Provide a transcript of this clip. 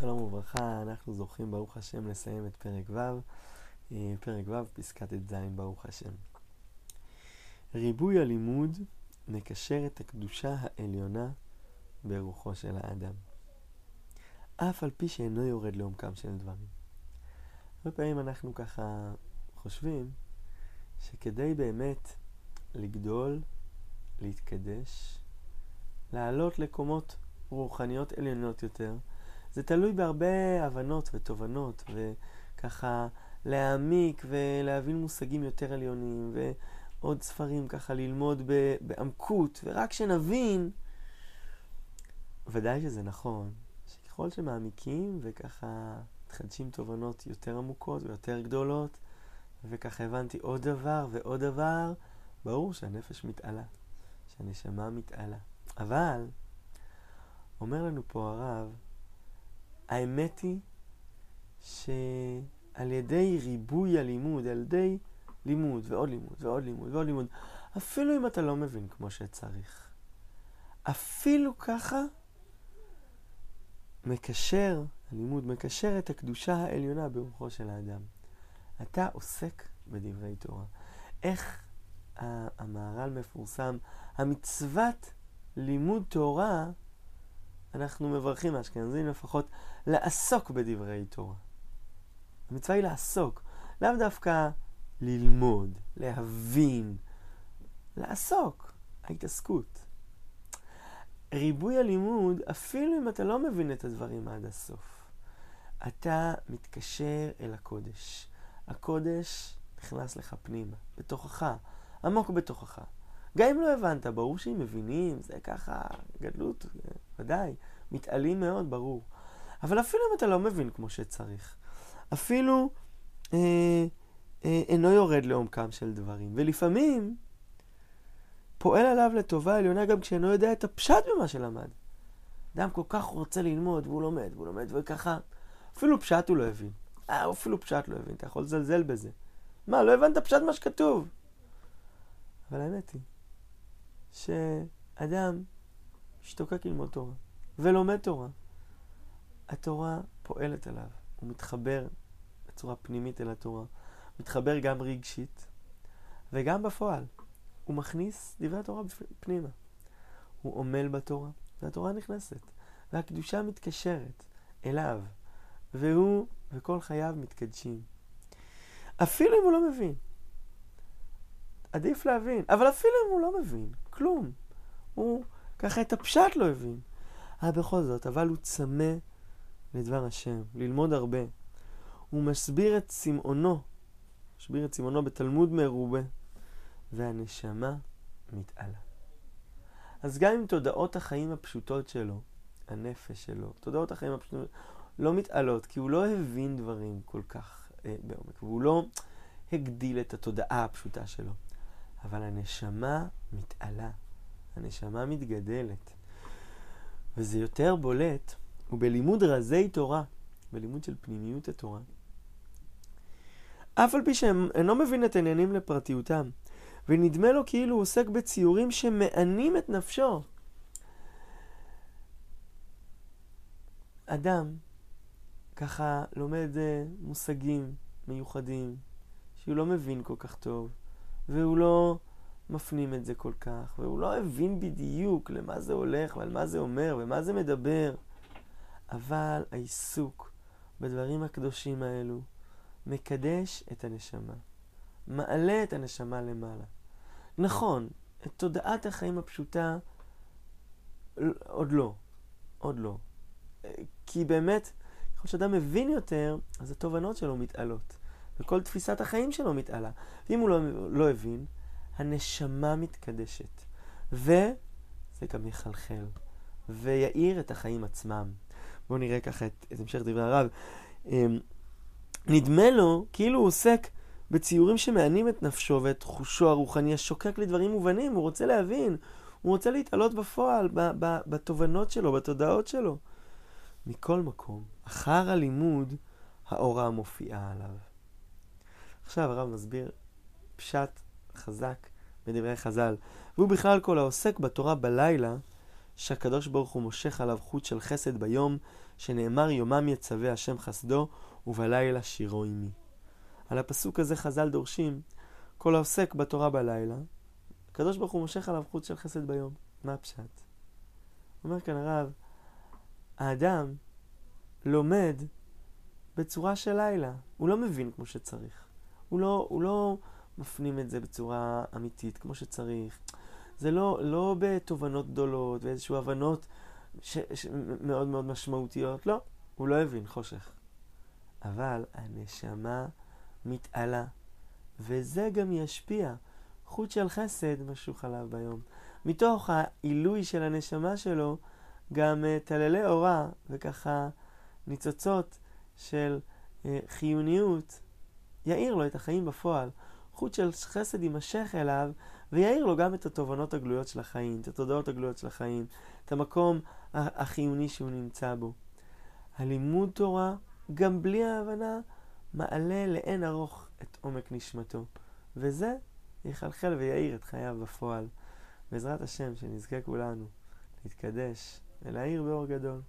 שלום וברכה, אנחנו זוכים ברוך השם לסיים את פרק ו', אה, פרק ו', פסקת ט"ז ברוך השם. ריבוי הלימוד מקשר את הקדושה העליונה ברוחו של האדם. אף על פי שאינו יורד לעומקם של דברים. הרבה פעמים אנחנו ככה חושבים שכדי באמת לגדול, להתקדש, לעלות לקומות רוחניות עליונות יותר, זה תלוי בהרבה הבנות ותובנות, וככה להעמיק ולהבין מושגים יותר עליונים, ועוד ספרים ככה ללמוד בעמקות, ורק שנבין, ודאי שזה נכון, שככל שמעמיקים וככה מתחדשים תובנות יותר עמוקות ויותר גדולות, וככה הבנתי עוד דבר ועוד דבר, ברור שהנפש מתעלה, שהנשמה מתעלה. אבל, אומר לנו פה הרב, האמת היא שעל ידי ריבוי הלימוד, על ידי לימוד ועוד לימוד ועוד לימוד ועוד לימוד, אפילו אם אתה לא מבין כמו שצריך, אפילו ככה מקשר, הלימוד מקשר את הקדושה העליונה ברוחו של האדם. אתה עוסק בדברי תורה. איך המהר"ל מפורסם? המצוות לימוד תורה אנחנו מברכים האשכנזים לפחות לעסוק בדברי תורה. המצווה היא לעסוק, לאו דווקא ללמוד, להבין, לעסוק, ההתעסקות. ריבוי הלימוד, אפילו אם אתה לא מבין את הדברים עד הסוף, אתה מתקשר אל הקודש. הקודש נכנס לך פנימה, בתוכך, עמוק בתוכך. גם אם לא הבנת, ברור שאם מבינים, זה ככה גדלות, ודאי, מתעלים מאוד, ברור. אבל אפילו אם אתה לא מבין כמו שצריך, אפילו אה, אה, אינו יורד לעומקם של דברים, ולפעמים פועל עליו לטובה עליונה גם כשאינו יודע את הפשט במה שלמד. אדם כל כך רוצה ללמוד, והוא לומד, והוא לומד, וככה, אפילו פשט הוא לא הבין. אה, אפילו פשט לא הבין, אתה יכול לזלזל בזה. מה, לא הבנת פשט מה שכתוב. אבל האמת היא שאדם משתוקק ללמוד תורה ולומד תורה. התורה פועלת עליו, הוא מתחבר בצורה פנימית אל התורה, מתחבר גם רגשית וגם בפועל. הוא מכניס דברי התורה פנימה. הוא עמל בתורה, והתורה נכנסת, והקדושה מתקשרת אליו, והוא וכל חייו מתקדשים. אפילו אם הוא לא מבין. עדיף להבין, אבל אפילו אם הוא לא מבין, כלום. הוא ככה את הפשט לא הבין. אה, בכל זאת, אבל הוא צמא לדבר השם, ללמוד הרבה. הוא מסביר את צמאונו, מסביר את צמאונו בתלמוד מרובה, והנשמה מתעלה. אז גם אם תודעות החיים הפשוטות שלו, הנפש שלו, תודעות החיים הפשוטות, לא מתעלות, כי הוא לא הבין דברים כל כך אה, בעומק, והוא לא הגדיל את התודעה הפשוטה שלו. אבל הנשמה מתעלה, הנשמה מתגדלת. וזה יותר בולט, ובלימוד רזי תורה, בלימוד של פנימיות התורה. אף על פי שאינו מבין את העניינים לפרטיותם, ונדמה לו כאילו הוא עוסק בציורים שמענים את נפשו. אדם ככה לומד אה, מושגים מיוחדים, שהוא לא מבין כל כך טוב, והוא לא מפנים את זה כל כך, והוא לא הבין בדיוק למה זה הולך ועל מה זה אומר ומה זה מדבר. אבל העיסוק בדברים הקדושים האלו מקדש את הנשמה, מעלה את הנשמה למעלה. נכון, את תודעת החיים הפשוטה עוד לא, עוד לא. כי באמת, ככל שאדם מבין יותר, אז התובנות שלו מתעלות. וכל תפיסת החיים שלו מתעלה. ואם הוא לא, לא הבין, הנשמה מתקדשת. וזה גם יחלחל, ויאיר את החיים עצמם. בואו נראה ככה את, את המשך דברי הרב. אמ, נדמה לו כאילו הוא עוסק בציורים שמענים את נפשו ואת חושו הרוחני השוקק לדברים מובנים, הוא רוצה להבין, הוא רוצה להתעלות בפועל, בתובנות שלו, בתודעות שלו. מכל מקום, אחר הלימוד, האורה מופיעה עליו. עכשיו הרב מסביר פשט חזק בדברי חז"ל. והוא בכלל כל העוסק בתורה בלילה, שהקדוש ברוך הוא מושך עליו חוט של חסד ביום, שנאמר יומם יצווה השם חסדו ובלילה שירו עמי. על הפסוק הזה חז"ל דורשים, כל העוסק בתורה בלילה, הקדוש ברוך הוא מושך עליו חוץ של חסד ביום. מה הפשט? אומר כאן הרב, האדם לומד בצורה של לילה. הוא לא מבין כמו שצריך. הוא לא, הוא לא מפנים את זה בצורה אמיתית כמו שצריך. זה לא, לא בתובנות גדולות ואיזשהו הבנות ש, ש, מאוד מאוד משמעותיות. לא, הוא לא הבין חושך. אבל הנשמה מתעלה, וזה גם ישפיע. חוט של חסד משוך עליו ביום. מתוך העילוי של הנשמה שלו, גם uh, טללי אורה וככה ניצוצות של uh, חיוניות יאיר לו את החיים בפועל. חוט של חסד יימשך אליו ויאיר לו גם את התובנות הגלויות של החיים, את התודעות הגלויות של החיים, את המקום החיוני שהוא נמצא בו. הלימוד תורה, גם בלי ההבנה, מעלה לאין ארוך את עומק נשמתו, וזה יחלחל ויאיר את חייו בפועל. בעזרת השם, שנזכה כולנו להתקדש ולהאיר באור גדול.